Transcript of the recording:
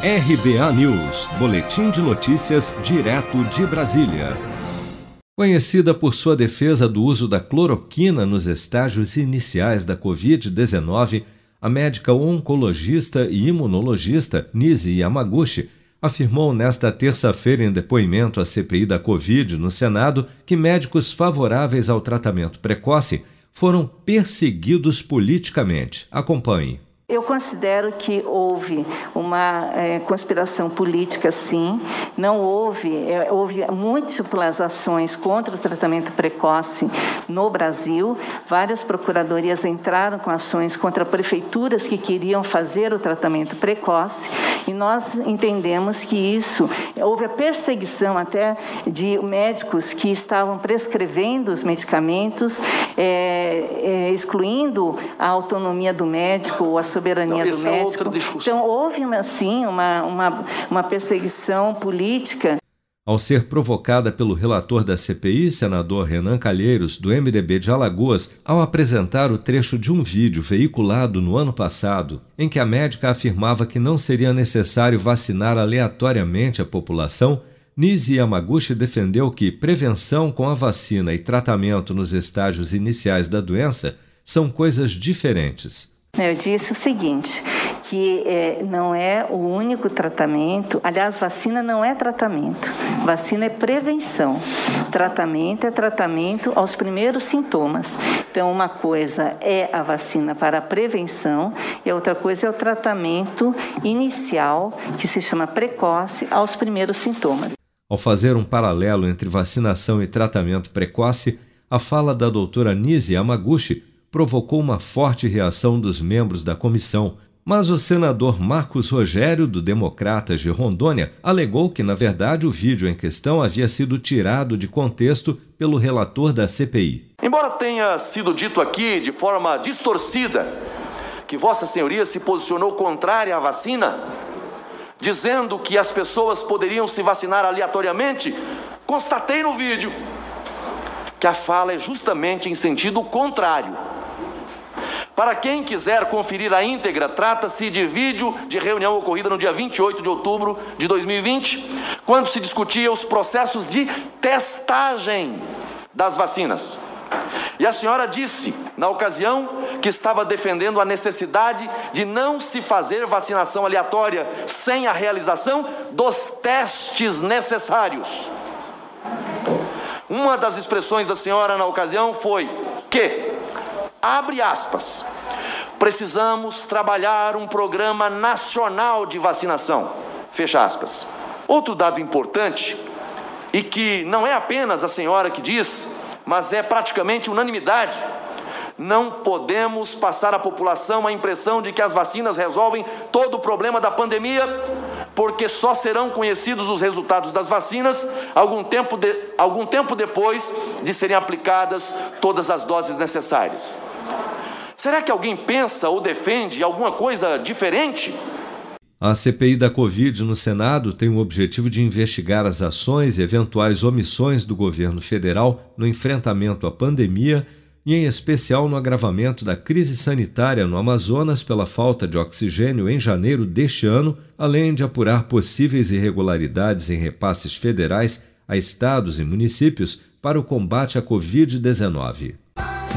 RBA News, Boletim de Notícias, direto de Brasília. Conhecida por sua defesa do uso da cloroquina nos estágios iniciais da Covid-19, a médica oncologista e imunologista Nise Yamaguchi afirmou nesta terça-feira em depoimento à CPI da Covid no Senado que médicos favoráveis ao tratamento precoce foram perseguidos politicamente. Acompanhe. Eu considero que houve uma é, conspiração política, sim. Não houve, é, houve múltiplas ações contra o tratamento precoce no Brasil. Várias procuradorias entraram com ações contra prefeituras que queriam fazer o tratamento precoce. E nós entendemos que isso houve a perseguição até de médicos que estavam prescrevendo os medicamentos, é, é excluindo a autonomia do médico, a soberania Não, do é médico. É então, houve, assim, uma, uma, uma perseguição política. Ao ser provocada pelo relator da CPI, senador Renan Calheiros, do MDB de Alagoas, ao apresentar o trecho de um vídeo veiculado no ano passado, em que a médica afirmava que não seria necessário vacinar aleatoriamente a população, Nisi Yamaguchi defendeu que prevenção com a vacina e tratamento nos estágios iniciais da doença são coisas diferentes. Eu disse o seguinte, que é, não é o único tratamento, aliás, vacina não é tratamento, vacina é prevenção. Tratamento é tratamento aos primeiros sintomas. Então, uma coisa é a vacina para a prevenção e a outra coisa é o tratamento inicial, que se chama precoce, aos primeiros sintomas. Ao fazer um paralelo entre vacinação e tratamento precoce, a fala da doutora Nise Yamaguchi provocou uma forte reação dos membros da comissão, mas o senador Marcos Rogério, do Democratas de Rondônia, alegou que, na verdade, o vídeo em questão havia sido tirado de contexto pelo relator da CPI. Embora tenha sido dito aqui de forma distorcida que Vossa Senhoria se posicionou contrária à vacina, dizendo que as pessoas poderiam se vacinar aleatoriamente, constatei no vídeo que a fala é justamente em sentido contrário. Para quem quiser conferir a íntegra, trata-se de vídeo de reunião ocorrida no dia 28 de outubro de 2020, quando se discutia os processos de testagem das vacinas. E a senhora disse, na ocasião, que estava defendendo a necessidade de não se fazer vacinação aleatória sem a realização dos testes necessários. Uma das expressões da senhora na ocasião foi que Abre aspas. Precisamos trabalhar um programa nacional de vacinação. Fecha aspas. Outro dado importante, e que não é apenas a senhora que diz, mas é praticamente unanimidade. Não podemos passar à população a impressão de que as vacinas resolvem todo o problema da pandemia, porque só serão conhecidos os resultados das vacinas algum tempo, de, algum tempo depois de serem aplicadas todas as doses necessárias. Será que alguém pensa ou defende alguma coisa diferente? A CPI da Covid no Senado tem o objetivo de investigar as ações e eventuais omissões do governo federal no enfrentamento à pandemia e, em especial, no agravamento da crise sanitária no Amazonas pela falta de oxigênio em janeiro deste ano, além de apurar possíveis irregularidades em repasses federais a estados e municípios para o combate à Covid-19.